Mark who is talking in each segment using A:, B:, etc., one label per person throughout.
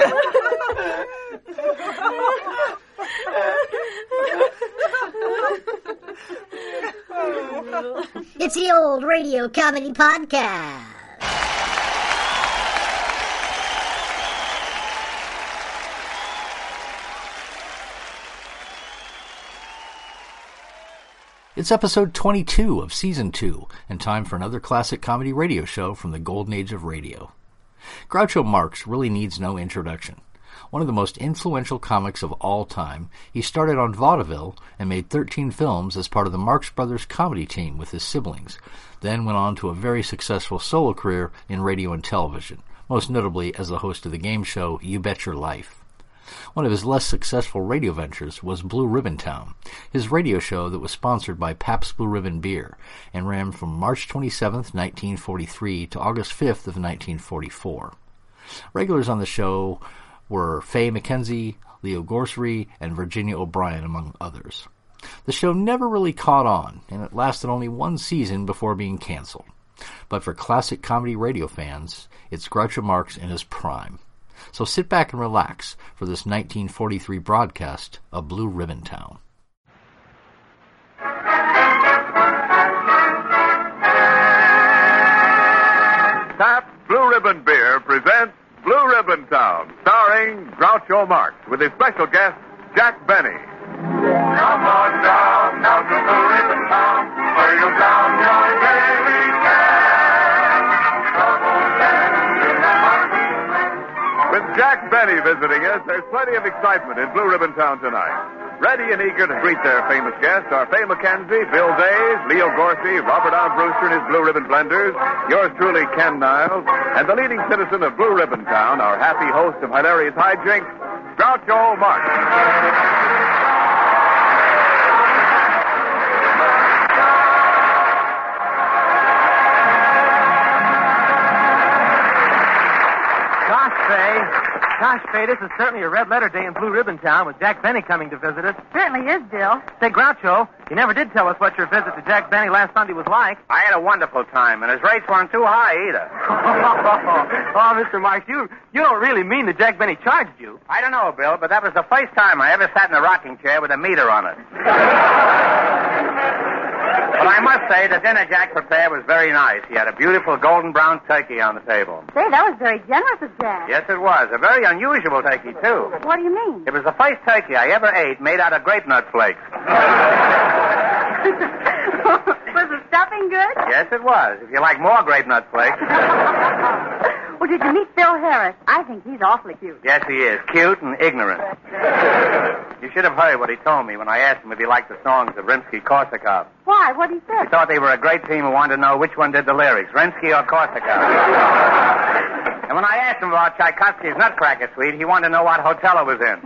A: It's the old radio comedy podcast.
B: It's episode 22 of season 2, and time for another classic comedy radio show from the golden age of radio. Groucho Marx really needs no introduction. One of the most influential comics of all time, he started on vaudeville and made 13 films as part of the Marx Brothers comedy team with his siblings, then went on to a very successful solo career in radio and television, most notably as the host of the game show You Bet Your Life. One of his less successful radio ventures was Blue Ribbon Town, his radio show that was sponsored by Pabst Blue Ribbon Beer and ran from March 27, 1943 to August 5th of 1944. Regulars on the show were Fay McKenzie, Leo Gorcey, and Virginia O'Brien, among others. The show never really caught on, and it lasted only one season before being canceled. But for classic comedy radio fans, it's Groucho Marx in his prime. So sit back and relax for this 1943 broadcast of Blue Ribbon Town.
C: Pabst Blue Ribbon Beer presents Blue Ribbon Town, starring Groucho Marx with his special guest, Jack Benny. Come on down, down to Blue Ribbon Town, where you'll down your daily Jack Benny visiting us, there's plenty of excitement in Blue Ribbon Town tonight. Ready and eager to greet their famous guests are Fay McKenzie, Bill Days, Leo Gorcey, Robert Armbruster and his Blue Ribbon Blenders, yours truly, Ken Niles, and the leading citizen of Blue Ribbon Town, our happy host of hilarious hijinks, Groucho Marx.
D: Fay. Gosh, Fay, this is certainly a red letter day in Blue Ribbon Town with Jack Benny coming to visit us.
E: Certainly is, Bill.
D: Say, Groucho, you never did tell us what your visit to Jack Benny last Sunday was like.
F: I had a wonderful time, and his rates weren't too high either.
D: oh, Mr. Marx, you, you don't really mean that Jack Benny charged you.
F: I don't know, Bill, but that was the first time I ever sat in a rocking chair with a meter on it. but I must say, the dinner Jack prepared was very nice. He had a beautiful golden brown turkey on the table.
E: Say, that was very generous of Jack.
F: Yes, it was. A very unusual turkey, too.
E: What do you mean?
F: It was the first turkey I ever ate made out of grape nut flakes.
E: was the stuffing good?
F: Yes, it was. If you like more grape nut flakes.
E: well, did you meet Phil Harris? I think he's awfully cute.
F: Yes, he is. Cute and ignorant. You should have heard what he told me when I asked him if he liked the songs of Rimsky-Korsakov.
E: Why? What did he say?
F: He thought they were a great team and wanted to know which one did the lyrics, Rimsky or Korsakov. and when I asked him about Tchaikovsky's Nutcracker Suite, he wanted to know what hotel it was in.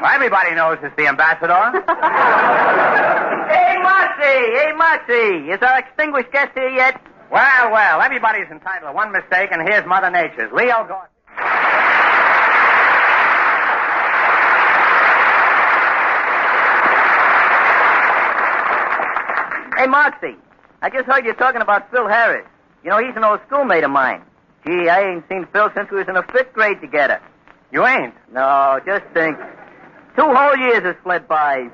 F: Well, everybody knows it's the ambassador.
D: Hey, Marcy! Hey, Marcy! Is our extinguished guest here yet?
F: well, well, everybody's entitled to one mistake, and here's Mother Nature's. Leo Gorcey.
D: Hey, Marcy, I just heard you talking about Phil Harris. You know, he's an old schoolmate of mine. Gee, I ain't seen Phil since we was in the fifth grade together.
F: You ain't?
D: No, just think. Two whole years has fled by.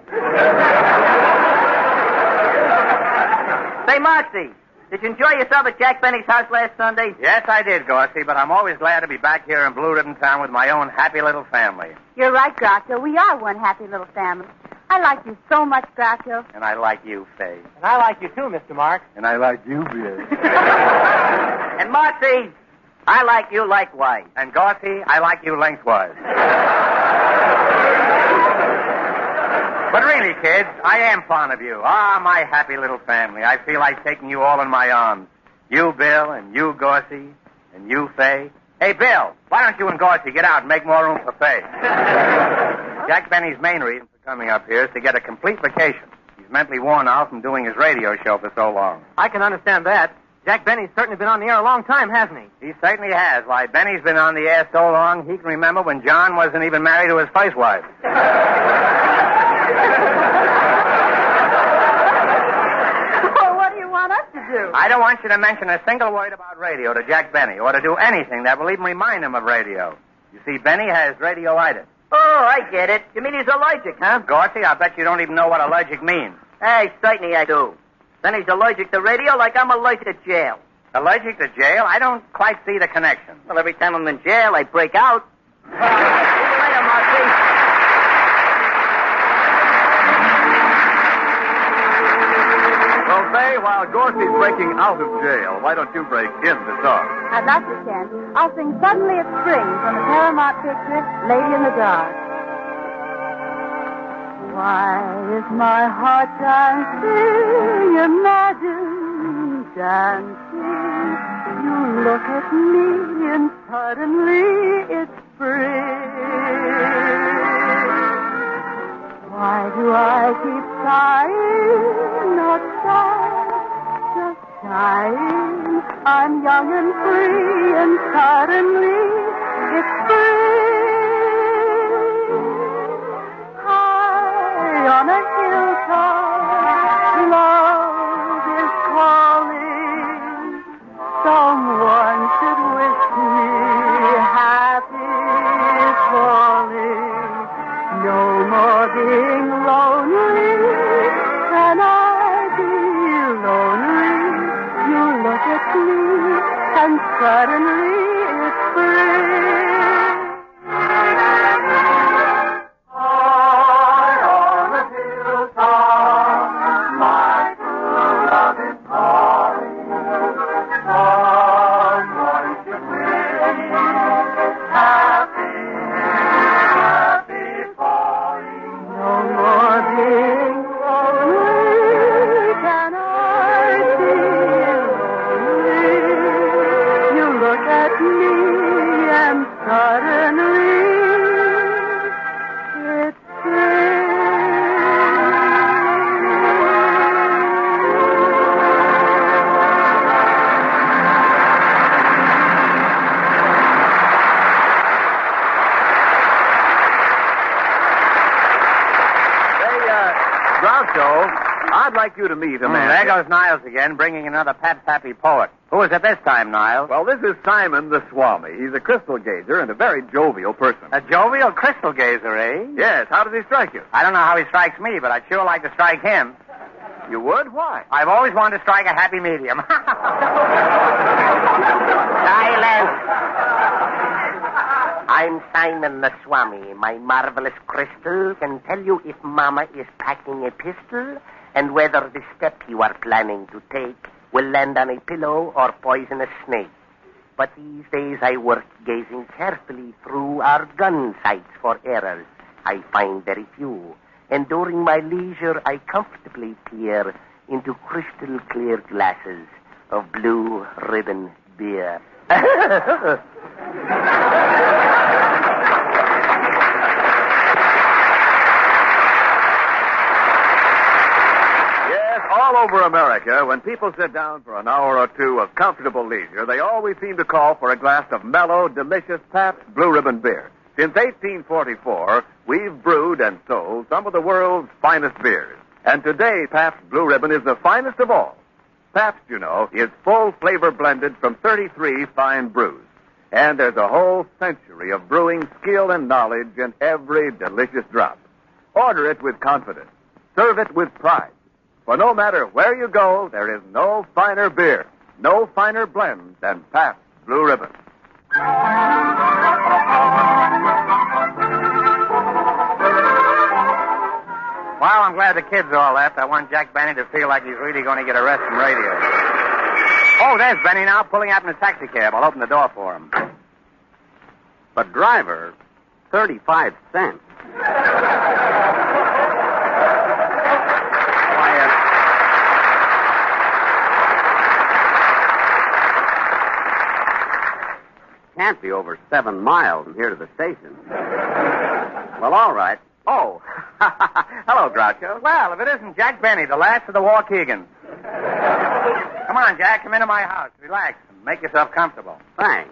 D: Say, Marcy, did you enjoy yourself at Jack Benny's house last Sunday?
F: Yes, I did, Gorcey, but I'm always glad to be back here in Blue Ribbon Town with my own happy little family.
E: You're right, Groucho. We are one happy little family. I like you so much, Groucho.
F: And I like you, Fay.
D: And I like you too, Mr. Mark.
F: And I like you, Bill.
D: And Marcy, I like you likewise.
F: and Gorcey, I like you lengthwise. But really, kids, I am fond of you. Ah, my happy little family. I feel like taking you all in my arms. You, Bill, and you, Gorcey, and you, Fay. Hey, Bill, why don't you and Gorcey get out and make more room for Fay? Jack Benny's main reason for coming up here is to get a complete vacation. He's mentally worn out from doing his radio show for so long.
G: I can understand that. Jack Benny's certainly been on the air a long time, hasn't he?
F: He certainly has. Why, Benny's been on the air so long, he can remember when John wasn't even married to his first wife.
E: Well, what do you want us to do?
F: I don't want you to mention a single word about radio to Jack Benny, or to do anything that will even remind him of radio. You see, Benny has radioitis.
D: Oh, I get it. You mean he's allergic, huh?
F: Gorcey, I bet you don't even know what allergic means.
D: Hey, certainly I do. Then he's allergic to radio like I'm allergic to jail.
F: Allergic to jail? I don't quite see the connection.
D: Well, every time I'm in jail, I break out.
C: Gorcey's breaking out of jail, why don't you break in the song?
E: I'd like to, Ken. I'll sing Suddenly It's Spring from the Paramount picture, Lady in the Dark. Why is my heart dancing? Imagine dancing. You look at me and suddenly it's spring. Why do I keep sighing? Not sighing, sighing. I'm young and free, and suddenly it's spring.
C: Groucho, I'd like you to meet a
F: Hmm,
C: man.
F: there goes Niles again, bringing another Pat Pappy poet. Who is it this time, Niles?
C: Well, this is Simon the Swami. He's a crystal gazer and a very jovial person.
F: A jovial crystal gazer, eh?
C: Yes, how does he strike you?
F: I don't know how he strikes me, but I'd sure like to strike him.
C: You would? Why?
F: I've always wanted to strike a happy medium.
H: Silence! I'm Simon the Swami. My marvelous crystal can tell you if Mama is packing a pistol and whether the step you are planning to take will land on a pillow or poison a snake. But these days I work gazing carefully through our gun sights for errors. I find very few. And during my leisure, I comfortably peer into crystal clear glasses of blue ribbon beer.
C: Yes, all over America, when people sit down for an hour or two of comfortable leisure, they always seem to call for a glass of mellow, delicious Pabst Blue Ribbon beer. Since 1844, we've brewed and sold some of the world's finest beers. And today, Pabst Blue Ribbon is the finest of all. Pabst, you know, is full flavor blended from 33 fine brews. And there's a whole century of brewing skill and knowledge in every delicious drop. Order it with confidence. Serve it with pride. For no matter where you go, there is no finer beer, no finer blend than Pabst Blue Ribbon.
F: Well, I'm glad the kids all left. I want Jack Benny to feel like he's really going to get a rest from radio. Oh, there's Benny now, pulling out in a taxi cab. I'll open the door for him.
I: But driver, 35 cents. Can't be over seven miles from here to the station. well, all right. Oh, hello, Groucho.
F: Well, if it isn't Jack Benny, the last of the Waukegans. Come on, Jack, come into my house. Relax and make yourself comfortable.
I: Thanks.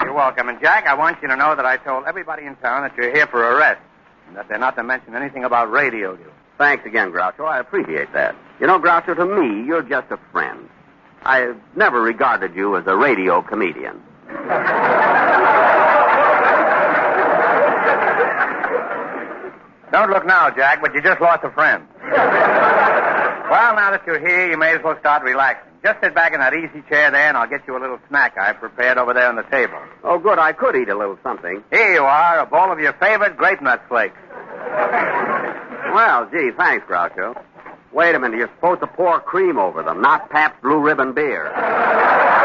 F: You're welcome. And, Jack, I want you to know that I told everybody in town that you're here for arrest and that they're not to mention anything about radio you.
I: Thanks again, Groucho. I appreciate that. You know, Groucho, to me, you're just a friend. I've never regarded you as a radio comedian.
F: Don't look now, Jack, but you just lost a friend. well, now that you're here, you may as well start relaxing. Just sit back in that easy chair there, and I'll get you a little snack I've prepared over there on the table.
I: Oh, good. I could eat a little something.
F: Here you are, a bowl of your favorite grape nut flakes.
I: Well, gee, thanks, Groucho. Wait a minute. You're supposed to pour cream over them, not Pabst Blue Ribbon beer.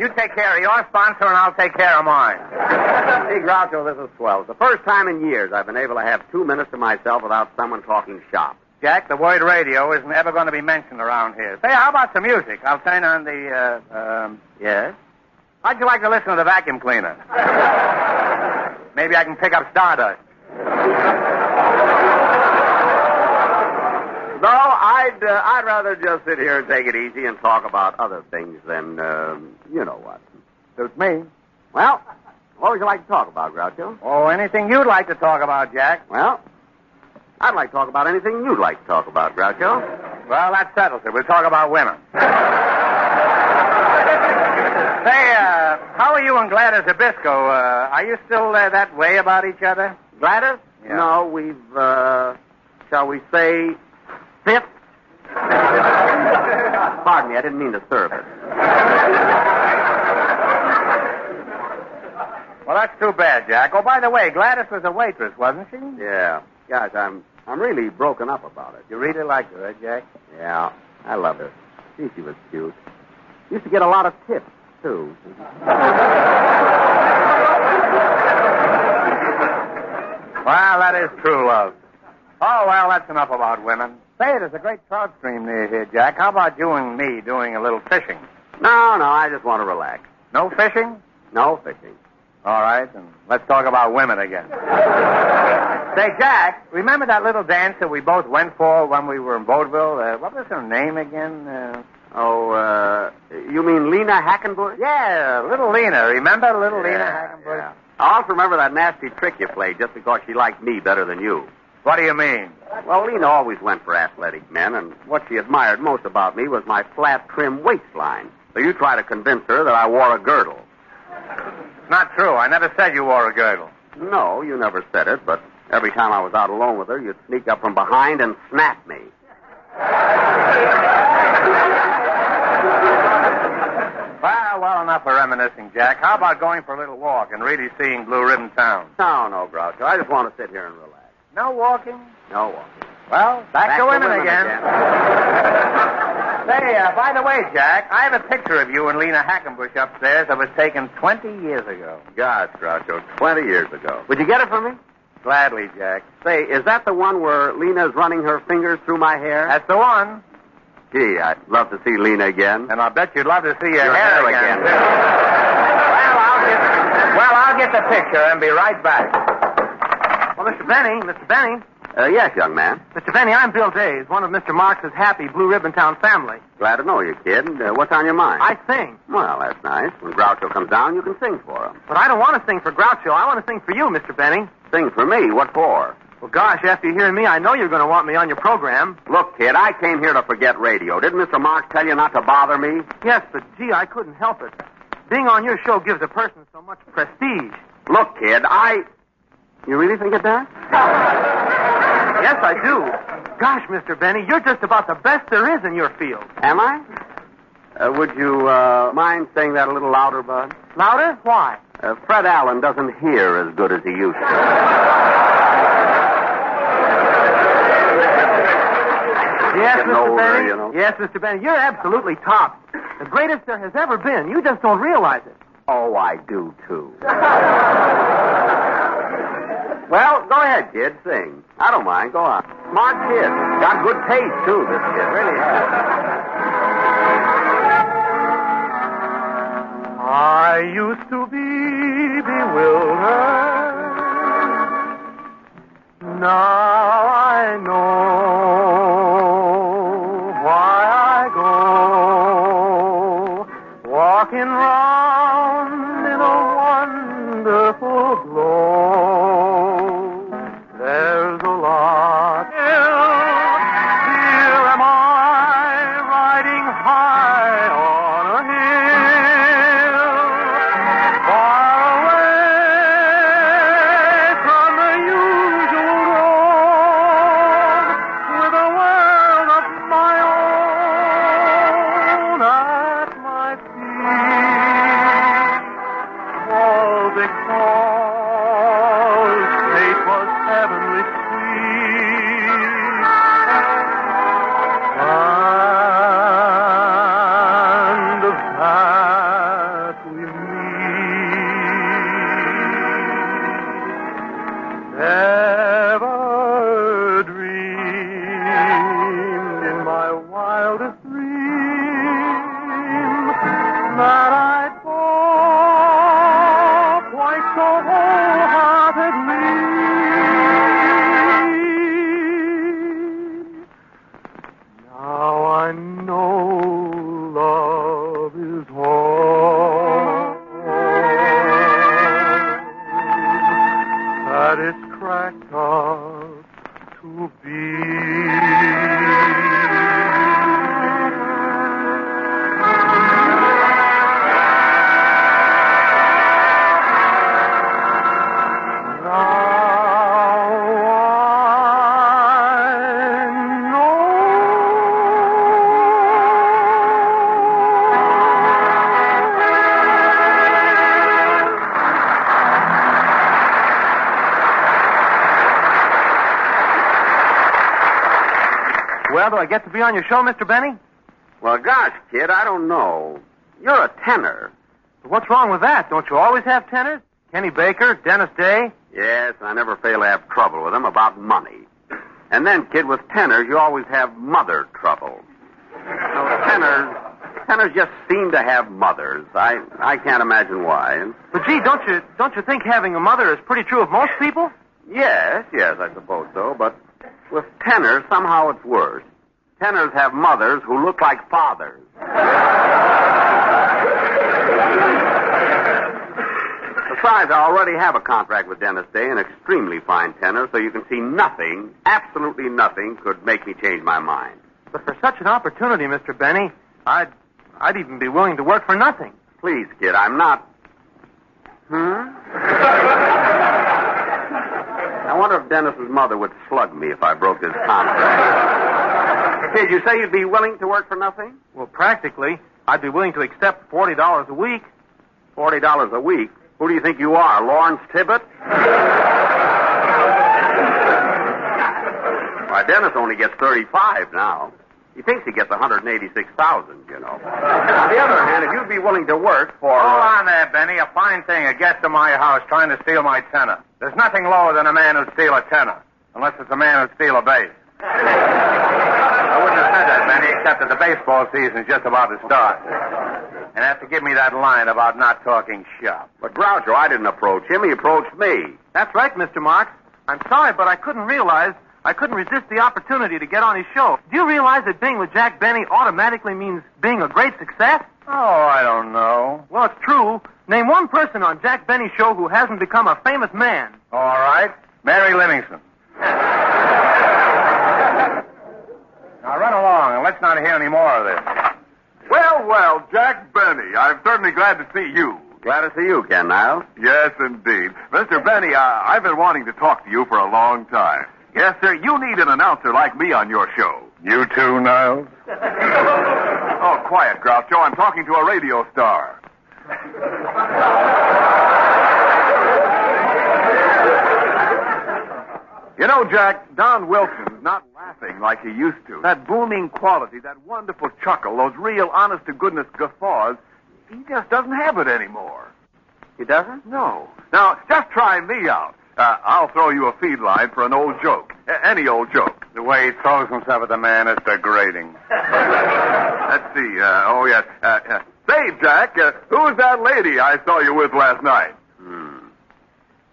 F: You take care of your sponsor, and I'll take care of mine.
I: Hey, Groucho, this is swell. It's the first time in years I've been able to have two minutes to myself without someone talking shop.
F: Jack, the word radio isn't ever going to be mentioned around here. Say, how about some music? I'll turn on the, uh, um, yes? How'd you like to listen to the vacuum cleaner? Maybe I can pick up Stardust.
I: No, I'd uh, I'd rather just sit here and take it easy and talk about other things than um, you know what.
F: Suits me.
I: Well, what would you like to talk about, Groucho?
F: Oh, anything you'd like to talk about, Jack.
I: Well, I'd like to talk about anything you'd like to talk about, Groucho.
F: Well, that settles it. We'll talk about women. Say, uh, how are you and Gladys Zybisko? Uh, are you still uh, that way about each other?
I: Gladys?
F: Yeah.
I: No, we've uh, shall we say? Pardon me, I didn't mean to serve it.
F: Well, that's too bad, Jack. Oh, by the way, Gladys was a waitress, wasn't she?
I: Yeah. Gosh, I'm I'm really broken up about it.
F: You really liked her, eh, Jack?
I: Yeah, I love her. Gee, she was cute. Used to get a lot of tips, too.
F: Well, that is true love. Oh, well, that's enough about women. Say, there's a great trout stream near here, Jack. How about you and me doing a little fishing?
I: No, no, I just want to relax.
F: No fishing?
I: No fishing.
F: All right, and let's talk about women again. Say, Jack, remember that little dance that we both went for when we were in Vaudeville? Uh, what was her name again? Uh,
I: Oh, uh, you mean Lena Hackenbush?
F: yeah, little Lena. Remember little Lena
I: Yeah,
F: Hackenbush?
I: yeah. I also remember that nasty trick you played just because she liked me better than you.
F: What do you mean?
I: Well, Lena always went for athletic men, and what she admired most about me was my flat, trim waistline. So you try to convince her that I wore a girdle.
F: It's not true. I never said you wore a girdle.
I: No, you never said it, but every time I was out alone with her, you'd sneak up from behind and snap me.
F: Well, well, enough of reminiscing, Jack. How about going for a little walk and really seeing Blue Ribbon Town?
I: No, no, Groucho. I just want to sit here and relax.
F: No walking?
I: No walking.
F: Well, back, to women, again. Say, uh, by the way, Jack, I have a picture of you and Lena Hackenbush upstairs that was taken 20 years ago.
I: Gosh, Groucho, 20 years ago. Would you get it for me?
F: Gladly, Jack.
I: Say, is that the one where Lena's running her fingers through my hair?
F: That's the one.
I: Gee, I'd love to see Lena again.
F: And I'll bet you'd love to see your,
I: Your
F: hair,
I: hair
F: again.
I: again.
F: well, I'll get, well, I'll get the picture and be right back.
G: Well, Mr. Benny, Mr. Benny.
I: Uh, yes, young man.
G: Mr. Benny, I'm Bill Days, one of Mr. Marx's happy Blue Ribbon Town family.
I: Glad to know you, kid. Uh, what's on your mind?
G: I sing,
I: Well, that's nice. When Groucho comes down, you can sing for him.
G: but I don't want to sing for Groucho. I want to sing for you, Mr. Benny.
I: Sing for me. What for?
G: Well, gosh, after you hear me, I know you're going to want me on your program.
I: Look, kid, I came here to forget radio. Didn't Mr. Marx tell you not to bother me?
G: Yes, but gee, I couldn't help it. Being on your show gives a person so much prestige.
I: Look, kid, I. You really think it does?
G: Yes, I do. Gosh, Mr. Benny, you're just about the best there is in your field.
I: Am I? Uh, would you uh, mind saying that a little louder, Bud?
G: Louder? Why?
I: Uh, Fred Allen doesn't hear as good as he used to.
G: Yes, Mr.
I: older,
G: Benny.
I: you know.
G: Yes, Mr. Benny, you're absolutely top. The greatest there has ever been. You just don't realize it.
I: Oh, I do, too. well, go ahead, kid. Sing. I don't mind. Go on. Smart kid. Got good taste, too, this kid. Really has.
G: I used to be bewildered. Now I know get to be on your show, Mr. Benny?
I: Well, gosh, kid, I don't know. You're a tenor.
G: What's wrong with that? Don't you always have tenors? Kenny Baker, Dennis Day?
I: Yes, I never fail to have trouble with them about money. And then, kid, with tenors, you always have mother trouble. So tenors, tenors just seem to have mothers. I, I can't imagine why.
G: But gee, don't you don't you think having a mother is pretty true of most people?
I: Yes, yes, I suppose so. But with tenors, somehow it's worse. Tenors have mothers who look like fathers. Besides, I already have a contract with Dennis Day, an extremely fine tenor, so you can see nothing, absolutely nothing, could make me change my mind.
G: But for such an opportunity, Mr. Benny, I'd I'd even be willing to work for nothing.
I: Please, kid, I'm not. Hmm? I wonder if Dennis's mother would slug me if I broke this contract. Kid, you say you'd be willing to work for nothing?
G: Well, practically, I'd be willing to accept forty dollars a week.
I: Forty dollars a week? Who do you think you are, Lawrence Tibbett? Why, Dennis only gets thirty-five now. He thinks he gets one hundred and eighty-six thousand. You know. On the other hand, if you'd be willing to work for.
F: Hold on there, Benny. A fine thing, a guest of my house trying to steal my tenor. There's nothing lower than a man who'd steal a tenor, unless it's a man who'd steal a bass. I wouldn't have said that, Benny, except that the baseball season's just about to start. And have to give me that line about not talking shop.
I: But Groucho, I didn't approach him. He approached me.
G: That's right, Mr. Marx. I'm sorry, but I couldn't realize I couldn't resist the opportunity to get on his show. Do you realize that being with Jack Benny automatically means being a great success?
F: Oh, I don't know.
G: Well, it's true. Name one person on Jack Benny's show who hasn't become a famous man.
F: All right. Mary Livingstone. Now run along and let's not hear any more of this.
C: Well, well, Jack Benny, I'm certainly glad to see you.
I: Glad to see you, Ken Niles.
C: Yes, indeed. Mr. Benny, uh, I've been wanting to talk to you for a long time. Yes, sir, you need an announcer like me on your show.
F: You too, Niles?
C: oh, quiet, Groucho. I'm talking to a radio star. You know, Jack, Don Wilson's not laughing like he used to. That booming quality, that wonderful chuckle, those real honest to goodness guffaws, he just doesn't have it anymore.
I: He doesn't?
C: No. Now, just try me out. Uh, I'll throw you a feed line for an old joke. A- any old joke.
F: The way he throws himself at the man is degrading.
C: Let's see. Uh, oh, yes. Uh, uh, Say, Jack, uh, who's that lady I saw you with last night?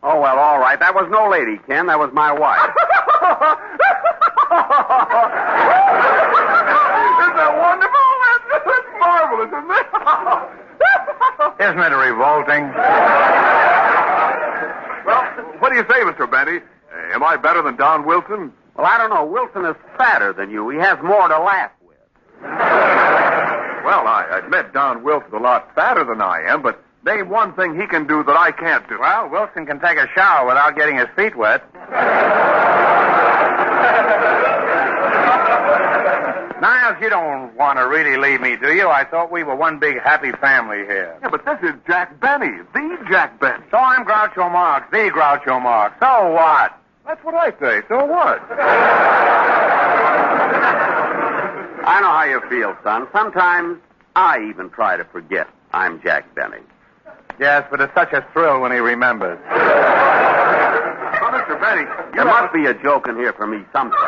I: Oh, well, all right. That was no lady, Ken. That was my wife.
C: Isn't that wonderful? That's, that's marvelous, isn't it?
F: Isn't it revolting?
C: well, what do you say, Mr. Benny? Uh, am I better than Don Wilson?
I: well, I don't know. Wilson is fatter than you. He has more to laugh with.
C: Well, I admit Don Wilson's a lot fatter than I am, but name one thing he can do that I can't do.
F: Well, Wilson can take a shower without getting his feet wet. Niles, you don't want to really leave me, do you? I thought we were one big happy family here.
C: Yeah, but this is Jack Benny, the Jack Benny.
F: So I'm Groucho Marx, the Groucho Marx. So what?
C: That's what I say. So what?
I: I know how you feel, son. Sometimes I even try to forget I'm Jack Benny.
F: Yes, but it's such a thrill when he remembers.
C: Mr. Benny,
I: There must be a joke in here for me someplace.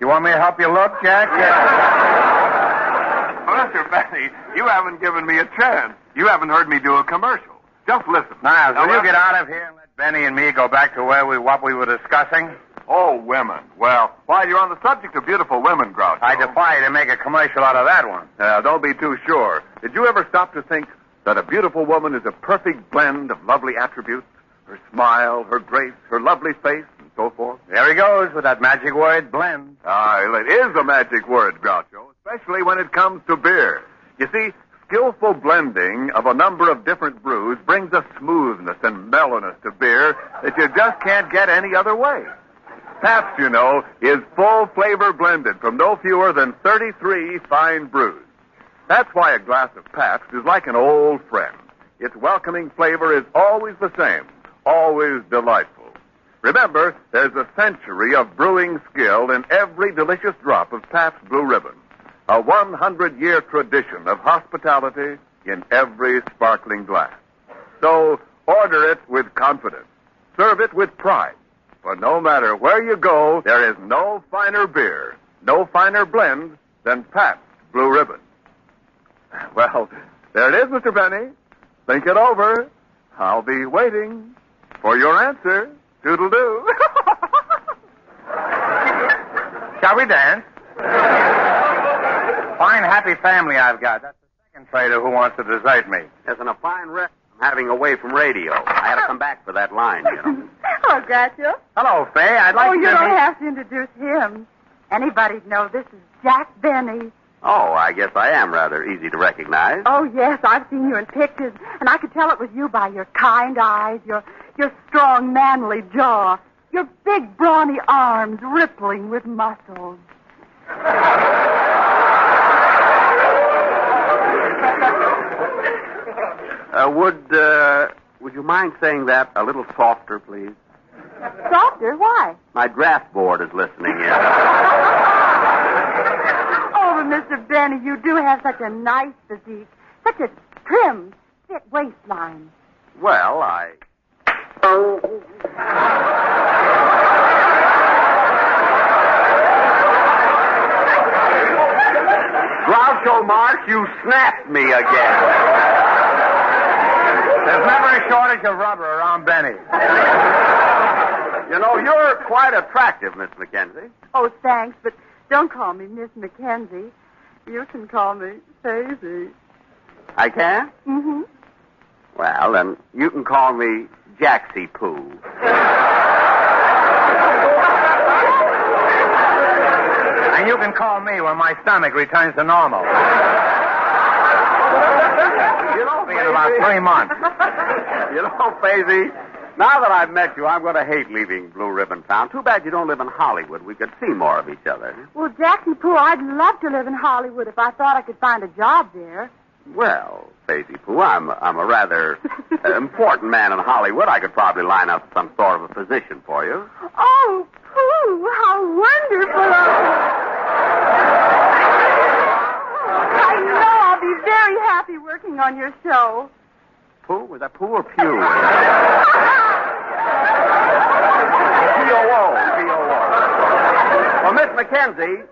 F: You want me to help you look, Jack?
C: Well, Mr. Benny, you haven't given me a chance. You haven't heard me do a commercial. Just listen.
F: Niles, will you get out of here and let Benny and me go back to where we what we were discussing?
C: Oh, women. Well, while you're on the subject of beautiful women, Groucho.
F: I defy you to make a commercial out of that one.
C: Now, don't be too sure. Did you ever stop to think that a beautiful woman is a perfect blend of lovely attributes? Her smile, her grace, her lovely face, and so forth?
F: There he goes with that magic word, blend.
C: Ah, it is a magic word, Groucho, especially when it comes to beer. You see, skillful blending of a number of different brews brings a smoothness and mellowness to beer that you just can't get any other way. Pabst, you know, is full flavor blended from no fewer than 33 fine brews. That's why a glass of Pabst is like an old friend. Its welcoming flavor is always the same, always delightful. Remember, there's a century of brewing skill in every delicious drop of Pabst Blue Ribbon. A 100 year tradition of hospitality in every sparkling glass. So order it with confidence. Serve it with pride. For no matter where you go, there is no finer beer, no finer blend than Pabst Blue Ribbon. Well, there it is, Mr. Benny. Think it over. I'll be waiting for your answer. Doodle doo.
F: Shall we dance? Fine, happy family I've got. That's the second traitor who wants to desert me.
I: Isn't a fine rest I'm having away from radio. I had to come back for that line, you know.
E: Hello, oh, Groucho.
F: Hello, Fay. I'd like
E: oh,
F: to Oh,
E: you don't
F: meet-
E: have to introduce him. Anybody'd know this is Jack Benny.
I: Oh, I guess I am rather easy to recognize.
E: Oh, yes, I've seen you in pictures, and I could tell it was you by your kind eyes, your your strong, manly jaw, your big, brawny arms rippling with muscles.
I: Uh, would uh, would you mind saying that a little softer, please?
E: Softer? Why?
I: My draft board is listening in.
E: Oh, but Mr. Benny, you do have such a nice physique, such a trim, fit waistline.
I: Well, I. Groucho Marx, you snapped me again.
F: There's never a shortage of rubber around Benny.
I: You know, you're quite attractive, Miss McKenzie.
E: Oh, thanks, but don't call me Miss McKenzie. You can call me Daisy.
I: I can?
E: Mm-hmm.
I: Well, then you can call me Jaxie Pooh.
F: And you can call me when my stomach returns to normal.
I: You know,
F: In about three months.
I: You know, Faisy, now that I've met you, I'm going to hate leaving Blue Ribbon Town. Too bad you don't live in Hollywood. We could see more of each other.
E: Well, Jackie Pooh, I'd love to live in Hollywood if I thought I could find a job there.
I: Well, Faisy Pooh, I'm, I'm a rather uh, important man in Hollywood. I could probably line up some sort of a position for you.
E: Oh, Pooh, how wonderful. I know I'll be very happy working on your show.
I: Pooh? Was that Pooh or Pew? P-O-O. P-O-O. Well, Miss McKenzie,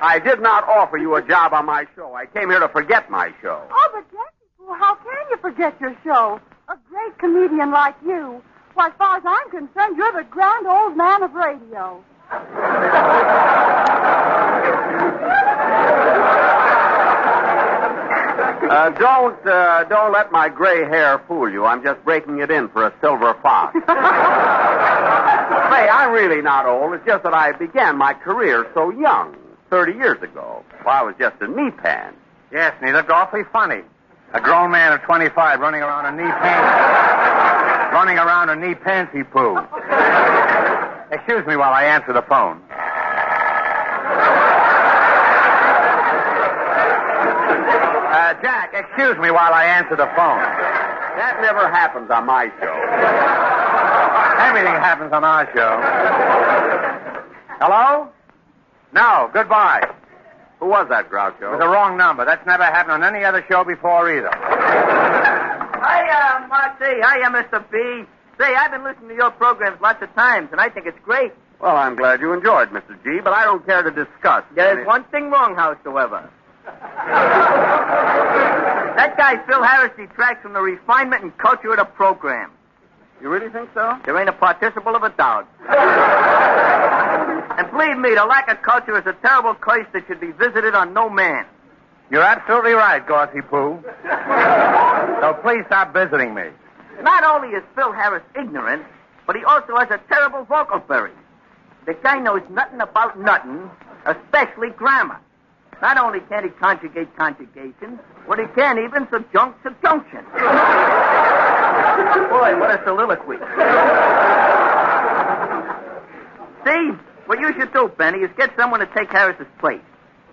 I: I did not offer you a job on my show. I came here to forget my show.
J: Oh, but Jackie Poo, how can you forget your show? A great comedian like you. Why, as far as I'm concerned, you're the grand old man of radio.
I: Uh, don't uh, don't let my gray hair fool you. I'm just breaking it in for a silver fox. Say, I'm really not old. It's just that I began my career so young, 30 years ago. Well, I was just a knee pan.
F: Yes, and he looked awfully funny. A grown man of 25 running around a knee pants. running around a knee pantsy poo. Excuse me while I answer the phone. Uh, Jack, excuse me while I answer the phone.
I: That never happens on my show.
F: Everything happens on our show. Hello? No, goodbye.
I: Who was that, Groucho?
F: It was the wrong number. That's never happened on any other show before either.
D: Hiya, Moxie. Hiya, Mr. B. Say, I've been listening to your programs lots of times, and I think it's great.
I: Well, I'm glad you enjoyed, Mr. G, but I don't care to discuss.
D: There's
I: any-
D: one thing wrong, howsoever. That guy, Phil Harris, detracts from the refinement and culture of the program.
I: You really think so?
D: There ain't a participle of a doubt. and believe me, the lack of culture is a terrible curse that should be visited on no man.
F: You're absolutely right, Gorcey Pooh. so please stop visiting me.
D: Not only is Phil Harris ignorant, but he also has a terrible vocal berry. The guy knows nothing about nothing, especially grammar. Not only can't he conjugate conjugation, but he can't even subjunct subjunction. Boy, what a soliloquy. See, what you should do, Benny, is get someone to take Harris's place.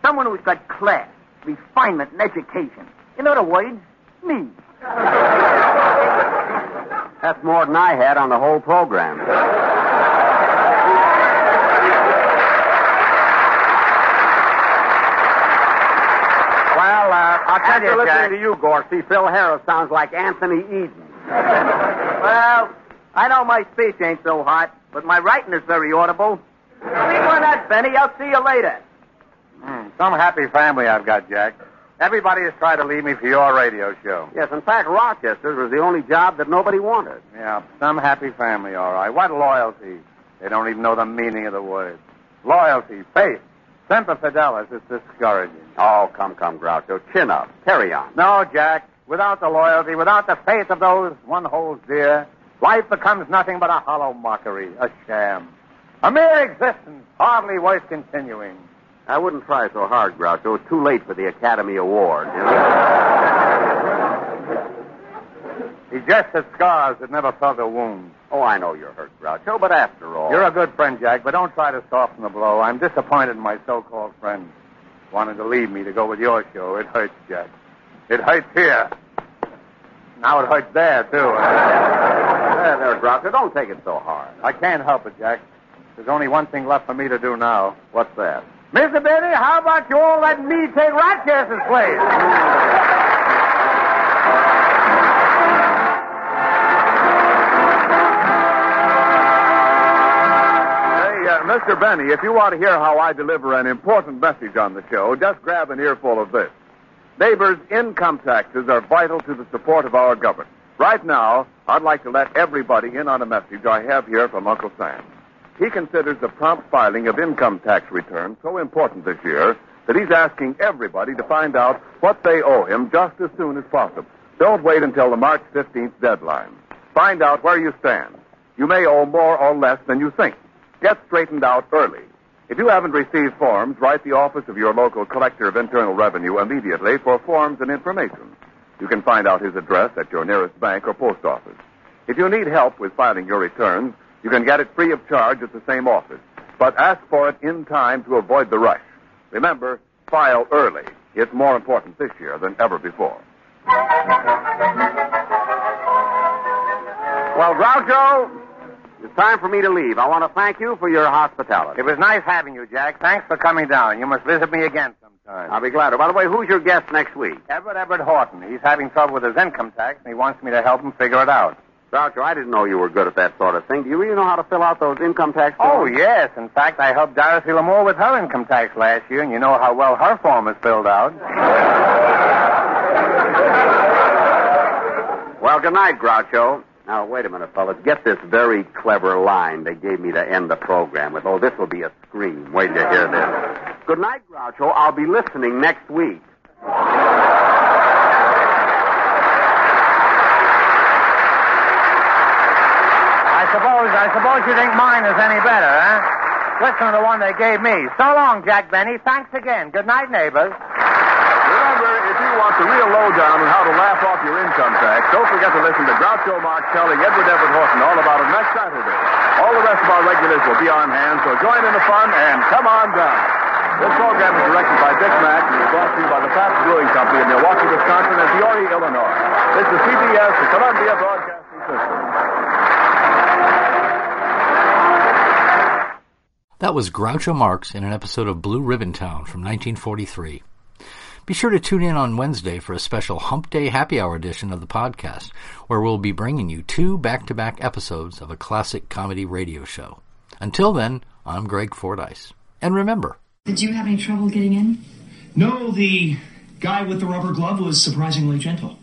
D: Someone who's got class, refinement, and education. In other words, me.
I: That's more than I had on the whole program.
F: Well, uh, I'll tell
I: After
F: you,
I: listening
F: Jack.
I: to you, Gorcey, Phil Harris sounds like Anthony Eden.
D: Well, I know my speech ain't so hot, but my writing is very audible. Sleep on that, Benny. I'll see you later.
F: Hmm, some happy family I've got, Jack. Everybody has tried to leave me for your radio show.
I: Yes, in fact, Rochester's was the only job that nobody wanted.
F: Yeah, some happy family, all right. What loyalty? They don't even know the meaning of the word. Loyalty, faith, semper fidelis. It's discouraging.
I: Oh, come, come, Groucho. Chin up. Carry on.
F: No, Jack. Without the loyalty, without the faith of those one holds dear, life becomes nothing but a hollow mockery, a sham. A mere existence, hardly worth continuing.
I: I wouldn't try so hard, Groucho. It's too late for the Academy Award. You know?
F: He just has scars that never felt a wound.
I: Oh, I know you're hurt, Groucho, but after all.
F: You're a good friend, Jack, but don't try to soften the blow. I'm disappointed in my so-called friend. Wanted to leave me to go with your show. It hurts, Jack. It hurts here. Now it hurts there, too.
I: There, there, Groucho. Don't take it so hard.
F: I can't help it, Jack. There's only one thing left for me to do now.
I: What's that?
F: Mr. Benny, how about you all let me take Rochester's place?
C: Mr. Benny, if you want to hear how I deliver an important message on the show, just grab an earful of this. Neighbors, income taxes are vital to the support of our government. Right now, I'd like to let everybody in on a message I have here from Uncle Sam. He considers the prompt filing of income tax returns so important this year that he's asking everybody to find out what they owe him just as soon as possible. Don't wait until the March 15th deadline. Find out where you stand. You may owe more or less than you think. Get straightened out early. If you haven't received forms, write the office of your local collector of internal revenue immediately for forms and information. You can find out his address at your nearest bank or post office. If you need help with filing your returns, you can get it free of charge at the same office. But ask for it in time to avoid the rush. Remember, file early. It's more important this year than ever before.
I: Well, Groucho, it's time for me to leave. I want to thank you for your hospitality.
F: It was nice having you, Jack. Thanks for coming down. You must visit me again sometime.
I: I'll be glad to. By the way, who's your guest next week?
F: Edward Everett Horton. He's having trouble with his income tax, and he wants me to help him figure it out.
I: Groucho, I didn't know you were good at that sort of thing. Do you really know how to fill out those income tax forms?
F: Oh, yes. In fact, I helped Dorothy Lamour with her income tax last year, and you know how well her form is filled out.
I: Well, good night, Groucho. Now, wait a minute, fellas. Get this very clever line they gave me to end the program with. Oh, this will be a scream. Wait till you hear this. Good night, Groucho. I'll be listening next week.
F: I suppose, I suppose you think mine is any better, huh? Listen to the one they gave me. So long, Jack Benny. Thanks again. Good night, neighbors.
C: Want the real lowdown on how to laugh off your income tax, don't forget to listen to Groucho Marx telling Edward Everett Horton all about it next Saturday. All the rest of our regulars will be on hand, so join in the fun and come on down. This program is directed by Dick Mack and is brought to you by the Brewing Company in Milwaukee, Wisconsin and Peoria, Illinois. This is CBS, the Columbia Broadcasting System.
B: That was Groucho Marx in an episode of Blue Ribbon Town from 1943. Be sure to tune in on Wednesday for a special Hump Day Happy Hour edition of the podcast, where we'll be bringing you two back-to-back episodes of a classic comedy radio show. Until then, I'm Greg Fordyce. And remember,
K: Did you have any trouble getting in?
L: No, the guy with the rubber glove was surprisingly gentle.